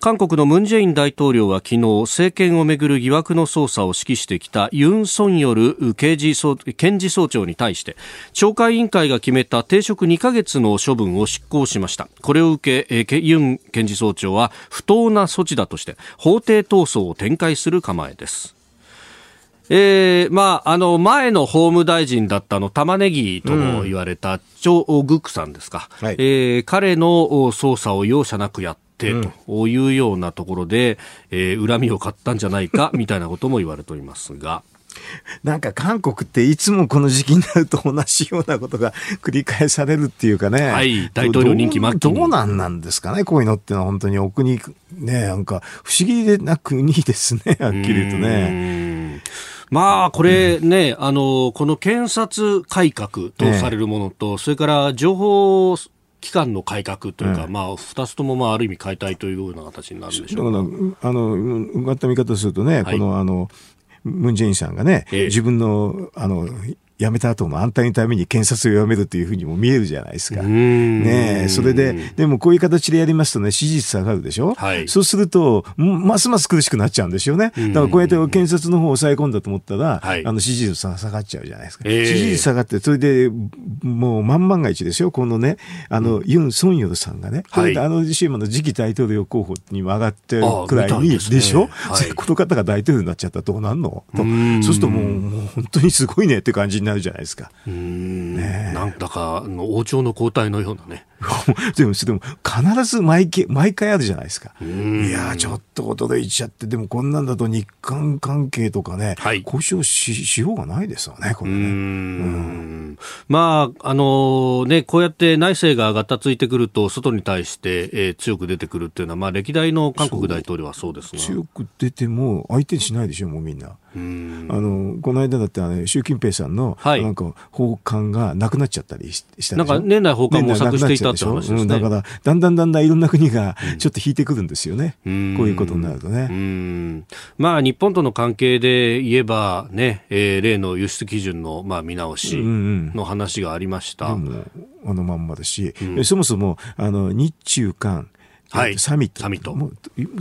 韓国のムン・ジェイン大統領は昨日政権をめぐる疑惑の捜査を指揮してきたユン・ソンヨル検事総検事総長に対して懲戒委員会が決めた停職2ヶ月の処分を執行しました。これを受けユン検事総長は不当な措置だとして法廷闘争を展開する構えです。えー、まあ、あの、前の法務大臣だったの、玉ねぎとも言われた、チョ・グックさんですか。はい、えー、彼の捜査を容赦なくやっってというようなところで、えー、恨みを買ったんじゃないか みたいなことも言われておりますが。なんか韓国っていつもこの時期になると同じようなことが繰り返されるっていうかね。はい、大統領人気どうなんなんですかね、こういうのってのは本当にお国、ね、なんか不思議でな国ですね、はっきり言うとね。まあ、これね、うん、あの、この検察改革とされるものと、ね、それから情報機関の改革というか、まあ、二つともまあある意味変えたいというような形になるんでしょうだからあのうがった見方するとね、はい、このあのムン・ジェインさんがね、ええ、自分のあの辞めた後も安泰のために検察を辞めるというふうにも見えるじゃないですか。ねそれで、でもこういう形でやりますとね、支持率下がるでしょ、はい、そうすると、ますます苦しくなっちゃうんですよね。だからこうやって検察の方を抑え込んだと思ったら、はい、あの支持率下がっちゃうじゃないですか。えー、支持率下がって、それでもう万万が一ですよ、このね、あの、ユン・ソンヨルさんがね、はい、あの自身の次期大統領候補にも上がってるくらいに、でしょ、はい、この方が大統領になっちゃったらどうなんの？と。そうするともう、もう本当にすごいねって感じになるじゃないですか。うん、ね、なんだか王朝の交代のようなね。でも、でも必ず毎毎回あるじゃないですか。いやちょっと驚いちゃって、でもこんなんだと日韓関係とかね、はい、交渉ししようがないですよね、これね。うん、まあ、あのね、こうやって内政ががたついてくると、外に対して、えー、強く出てくるっていうのは、まあ、歴代の韓国大統領はそうですが。強く出ても、相手にしないでしょ、もうみんな。あのこの間だってあの習近平さんの、はい、なんか訪韓がなくなっちゃったりしたなんか年内訪韓模索していたって話ですね、うん、だからだんだんだんだんいろんな国がちょっと引いてくるんですよね、うん、こういうことになるとね。まあ日本との関係で言えばね、えー、例の輸出基準のまあ見直しの話がありました。うんうん、あのまんまだし、そもそもあの日中韓はい、サミット。サミット。もう、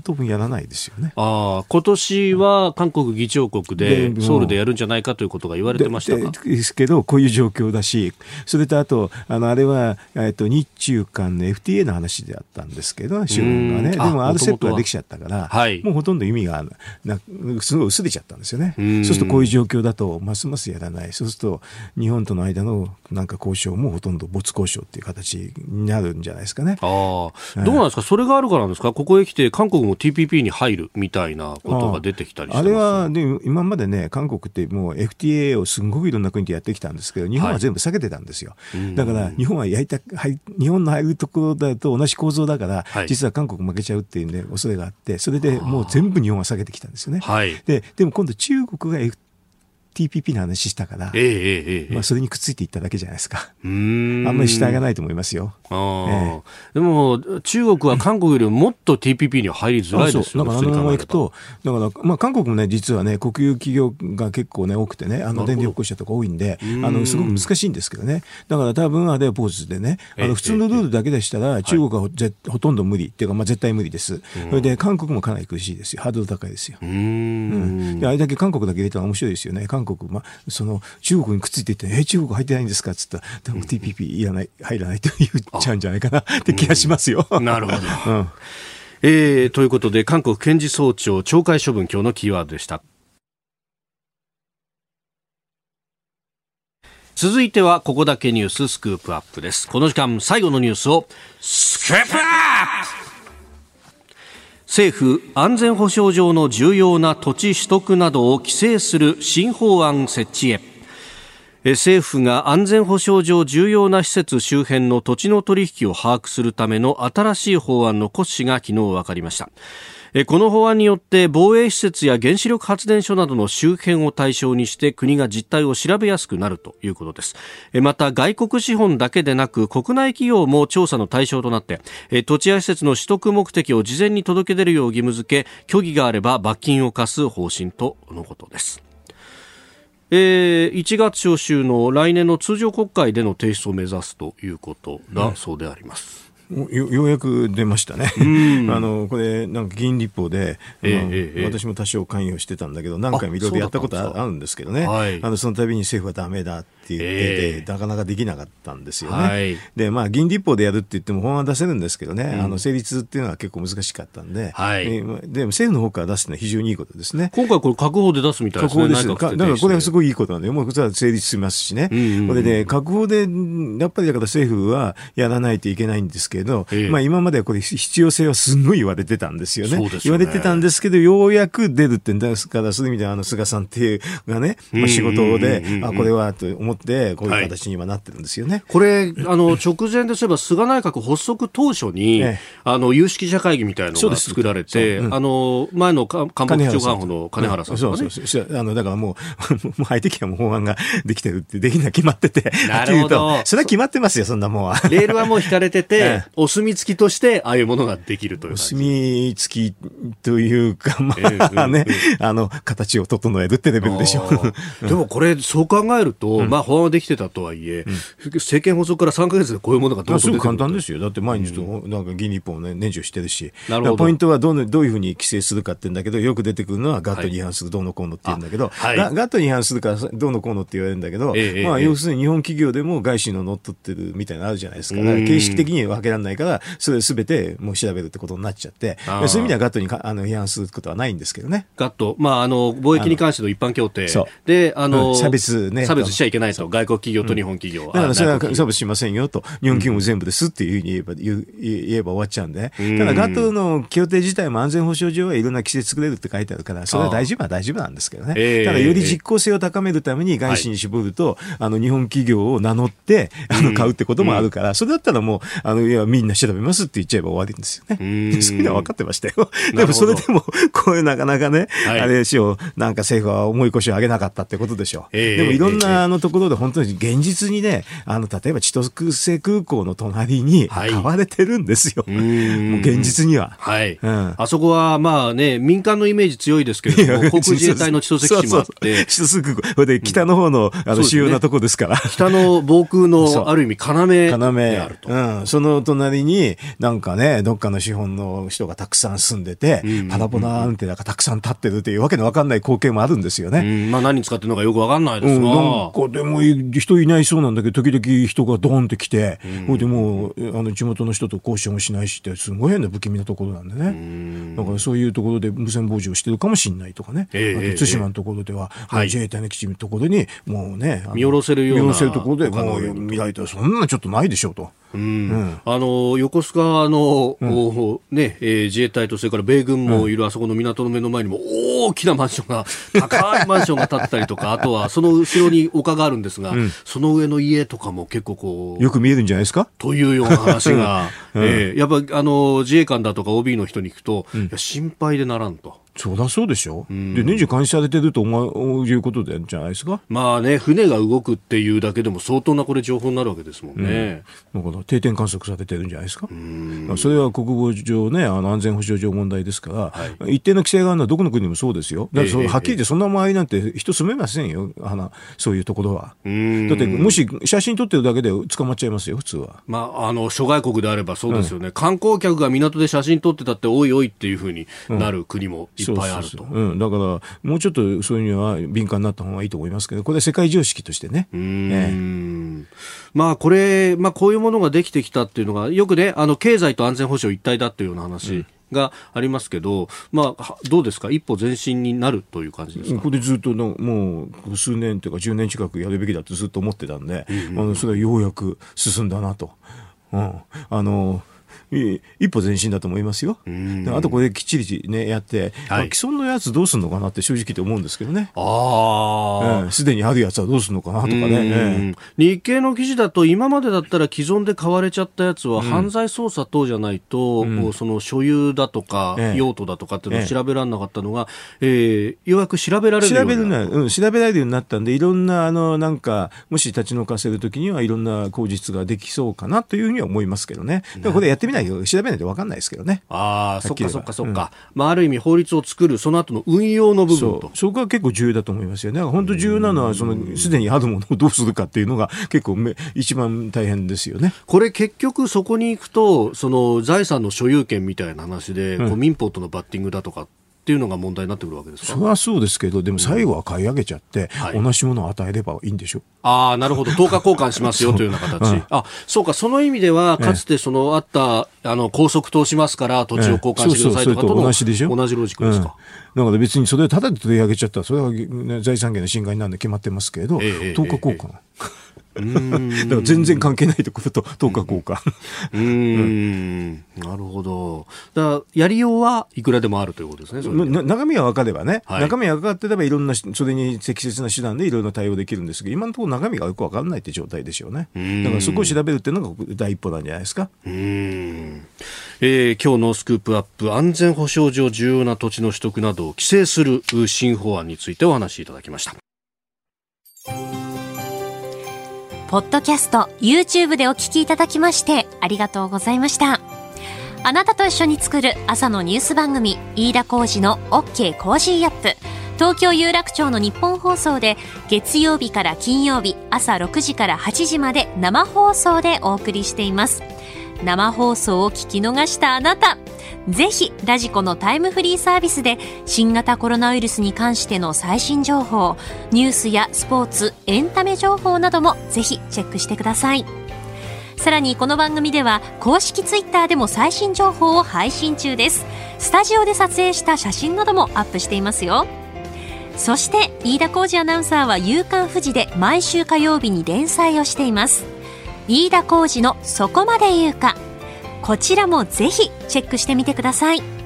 当分やらないですよね。ああ、今年は韓国議長国で、ソウルでやるんじゃないかということが言われてましたかですけど、こういう状況だし、それとあと、あの、あれは、えっと、日中間の FTA の話であったんですけど、資本がね。でも、RCEP ができちゃったから、はい、もうほとんど意味がな、すごい薄れちゃったんですよね。そうすると、こういう状況だと、ますますやらない。そうすると、日本との間の、なんか交渉もほとんど没交渉っていう形になるんじゃないですかね。ああ、どうなんですか？それがあるからなんですか、ここへ来て、韓国も TPP に入るみたいなことが出てきたりあれは、ね、今までね、韓国ってもう FTA をすごくいろんな国でやってきたんですけど、日本は全部避けてたんですよ。はい、だから、日本はやりた日本の入るところだと同じ構造だから、はい、実は韓国負けちゃうっていうね、恐れがあって、それでもう全部日本は避けてきたんですよね。はい、ででも今度中国が FTA TPP の話したから、えーえー、まあ、それにくっついていっただけじゃないですか。うん。あんまり従わないと思いますよ。あえー、でも、中国は韓国よりももっと TPP には入りづらいですよね。だからあのまま行くと、だから、まあ、韓国もね、実はね、国有企業が結構ね、多くてね、あの、電力公社とか多いんで、あの、すごく難しいんですけどね。だから多分、あれはポーズでね、あの、普通のルールだけでしたら、中国はぜ、ほとんど無理っていうか、まあ、絶対無理です。それで、韓国もかなり苦しいですよ。ハードル高いですよ。うん。で、あれだけ韓国だけ入れたら面白いですよね。韓国、まあ、その、中国にくっついていって、え、中国入ってないんですかっつったら、でも TPP いらない、入らないと言っちゃうんじゃないかなって気がしますよ。なるほど。うん。えー、ということで韓国検事総長懲戒処分今日のキーワードでした。続いてはここだけニューススクープアップです。この時間最後のニュースをスクープアップ。政府安全保障上の重要な土地取得などを規制する新法案設置へ政府が安全保障上重要な施設周辺の土地の取引を把握するための新しい法案の骨子が昨日分かりました。この法案によって防衛施設や原子力発電所などの周辺を対象にして国が実態を調べやすくなるということです。また外国資本だけでなく国内企業も調査の対象となって土地や施設の取得目的を事前に届け出るよう義務付け虚偽があれば罰金を課す方針とのことです。えー、1月召集の来年の通常国会での提出を目指すということだそうであります。よようやく出ましたね、あのこれ、なんか議員立法で、えー、私も多少関与してたんだけど、何回もいろいろやったことあるんですけどね、はい、あのその度に政府はだめだって言ってて、なかなかできなかったんですよね。はい、で、まあ、議員立法でやるって言っても、法案出せるんですけどね、うん、あの成立っていうのは結構難しかったんで、はい、えー、でも政府の方から出すのは非常にいいことですね。今回、これ、確保で出すみたいですね。確保ですだからこれはすごいいいことなんで、もうそれは成立しますしね、うんうんうん、これで、確保で、やっぱりだから政府はやらないといけないんですけど、えー、まあ、今まではこれ、必要性はすごい言われてたんですよね。ね。言われてたんですけど、ようやく出るってんですから、そういう意味では、あの菅さんっていうがね、まあ、仕事で、あ、これはと思って、こういう形形に今なってるんですよね。これ、あの、直前でそういえば菅内閣発足当初に、ええ、あの、有識者会議みたいなのが作られて、うん、あの、前の官房長官補の金原さん。ね、そうそうそう。あの、だからもう、もう相手はもう法案ができてるって、できな決まってて、なるほど。それは決まってますよ、そんなもんは。レールはもう引かれてて、ええ、お墨付きとして、ああいうものができるというお墨付きというか、まあね、あの、形を整えるってレベルでしょう。でもこれ、そう考えると、まあ法案はできてたとはいえ、政権発足から3か月でこういうものがどうすぐ簡単ですよ。だって毎日と、なんか議員立法をね、年中してるし。なるほど。ポイントはどのどういうふうに規制するかって言うんだけど、よく出てくるのはガットに違反するどうのこうのって言うんだけど、はい、ガットに違反するからどうのこうのって言われるんだけど、えまあ、要するに日本企業でも外資の乗っ取ってるみたいなのあるじゃないですか。形式的に分けられないから、それすべてもう調べるってことになっちゃって、そういう意味ではガットにあの違反することはないんですけどね。ガット、まあ、あの、貿易に関しての一般協定で、あの、差別ね。差別しちゃいけないと、外国企業と日本企業。は。だからそれは差別しませんよと、日本企業も全部ですっていうふうに言えば言言えば終わっちゃうんで、ただ、ガットの協定自体も安全保障上はいろんな規制作れるって書いてあるから、それは大丈夫は大丈夫なんですけどね、ただ、より実効性を高めるために外資に絞ると、あの日本企業を名乗ってあの買うってこともあるから、それだったらもう、あのいやみんな調べますって言っちゃえば終わりんですよね。そういうのは分かってましたよ。でもそれでも、こういうなかなかね、あれでしょう、なんか政府は重い腰を上げなかったってことでしょう。でもいろんなあのところで本当に現実にね、あの例えば千歳空港の隣に買われてるんですよ。はい、もう現実には。はい。うん、あそこは、まあね、民間のイメージ強いですけれども、航空自衛隊の千歳基地もあって。千歳空港。で、北の方の、あの、主要なとこですから。北の防空の、ある意味、要であると。うん。その隣に、なんかね、どっかの資本の人がたくさん住んでて、パラボナーンってなんかたくさん立ってるっていうわけのわかんない光景もあるんですよね。うん、まあ何に使ってるのかよくわかんないですが。うん、でも人いないそうなんだけど、時々人がドーンって来て、ほ、うん、でもう、あの、地元の人と交渉もしないしって、すごい変な不気味なところなんでね。だからそういうところで無線傍受をしてるかもしれないとかね。えー、あと、対馬のところでは、はい、自衛隊の基地のところに、もうね、見下ろせるような。見下ろせるところで、もう見られたら、そんなちょっとないでしょうと。うん、あの横須賀の、うん、ねえー、自衛隊とそれから米軍もいるあそこの港の目の前にも大きなマンションが高いマンションが建ったりとかあとはその後ろに丘があるんですが、うん、その上の家とかも結構こうよく見えるんじゃないですか？というような話が、うん、えー、やっぱあの自衛官だとか OB の人に聞くと、心配でならんと。そりゃそうでしょ、うん、で年中監視されてると思ういうことでじゃないですか？まあね船が動くっていうだけでも相当なこれ情報になるわけですもんね、うん、だから定点観測されてるんじゃないですか、それは国防上ねあの安全保障上問題ですから、はい、一定の規制があるのはどこの国でもそうですよ。だからそ、えー、はっきり言ってそんな周りなんて人住めませんよあのそういうところは。だってもし写真撮ってるだけで捕まっちゃいますよ普通は。まああの諸外国であればそうですよね、うん、観光客が港で写真撮ってたっておいおいっていうふうになる国もいっぱいあると、うん、だからもうちょっとそういうには敏感になった方がいいと思いますけどこれは世界常識としてね。うん、えー、まあこれ、まあ、こういうものができてきたっていうのがよくねあの経済と安全保障一体だっていうような話、うん。がありますけど、まあ、どうですか、一歩前進になるという感じですか？これずっとのもう数年というか、10年近くやるべきだとずっと思ってたんで、うんうん、あのそれはようやく進んだなと。うん、あの一歩前進だと思いますよ。あとこれきっちりね、やって、はい、既存のやつどうするのかなって正直言って思うんですけどね。ああ。す、で、にあるやつはどうするのかなとかね。日経の記事だと、今までだったら既存で買われちゃったやつは、犯罪捜査等じゃないと、うん、その所有だとか、用途だとかっていうのを調べられなかったのが、ええようやく調べられるようになる。うん、調べられるようになったんで、いろんな、あの、なんか、もし立ち退かせるときには、いろんな口実ができそうかなというふうには思いますけどね。だからこれやってみないよ。調べないと分かんないですけどね。ああ、そっかそっかそっか。うん、まあ、ある意味法律を作る、その後の運用の部分と。そこは結構重要だと思いますよね。本当重要なのは、その、すでにあるものをどうするかっていうのが結構め一番大変ですよね。これ結局そこに行くと、その財産の所有権みたいな話で、うん、こう民法とのバッティングだとかっていうのが問題になってくるわけですか？それはそうですけど、でも最後は買い上げちゃって、うん、同じものを与えればいいんでしょああ、なるほど。10日交換しますよというような形。うん、あ、そうか、その意味では、かつてそのあった、あの、高速通しますから、土地を交換してくださいとかと同じでしょ？同じロジックですか？だから別にそれをただで取り上げちゃったら、それは、ね、財産権の侵害なんで決まってますけれど、えー、10日交換。えーえーだから全然関係ないところと10日交換。うん、なるほど。だやりようはいくらでもあるということですね。中身が分かればね、はい、中身が分かってればいろんな、それに適切な手段でいろいろ対応できるんですけど、今のところ中身がよく分からないって状態ですよね。だからそこを調べるっていうのが第一歩なんじゃないですか。うん。えー、今日のスクープアップ、安全保障上重要な土地の取得などを規制する新法案についてお話しいただきました。ポッドキャスト、YouTube でお聞きいただきましてありがとうございました。あなたと一緒に作る朝のニュース番組、飯田浩司の OK Cozy Up。東京有楽町のニッポン放送で月曜日から金曜日朝6時から8時まで生放送でお送りしています。生放送を聞き逃したあなた、ぜひラジコのタイムフリーサービスで新型コロナウイルスに関しての最新情報ニュースやスポーツエンタメ情報などもぜひチェックしてください。さらにこの番組では公式ツイッターでも最新情報を配信中です。スタジオで撮影した写真などもアップしていますよ。そして飯田浩二アナウンサーは「夕刊富士」で毎週火曜日に連載をしています。飯田浩二の「そこまで言うか」こちらもぜひチェックしてみてください。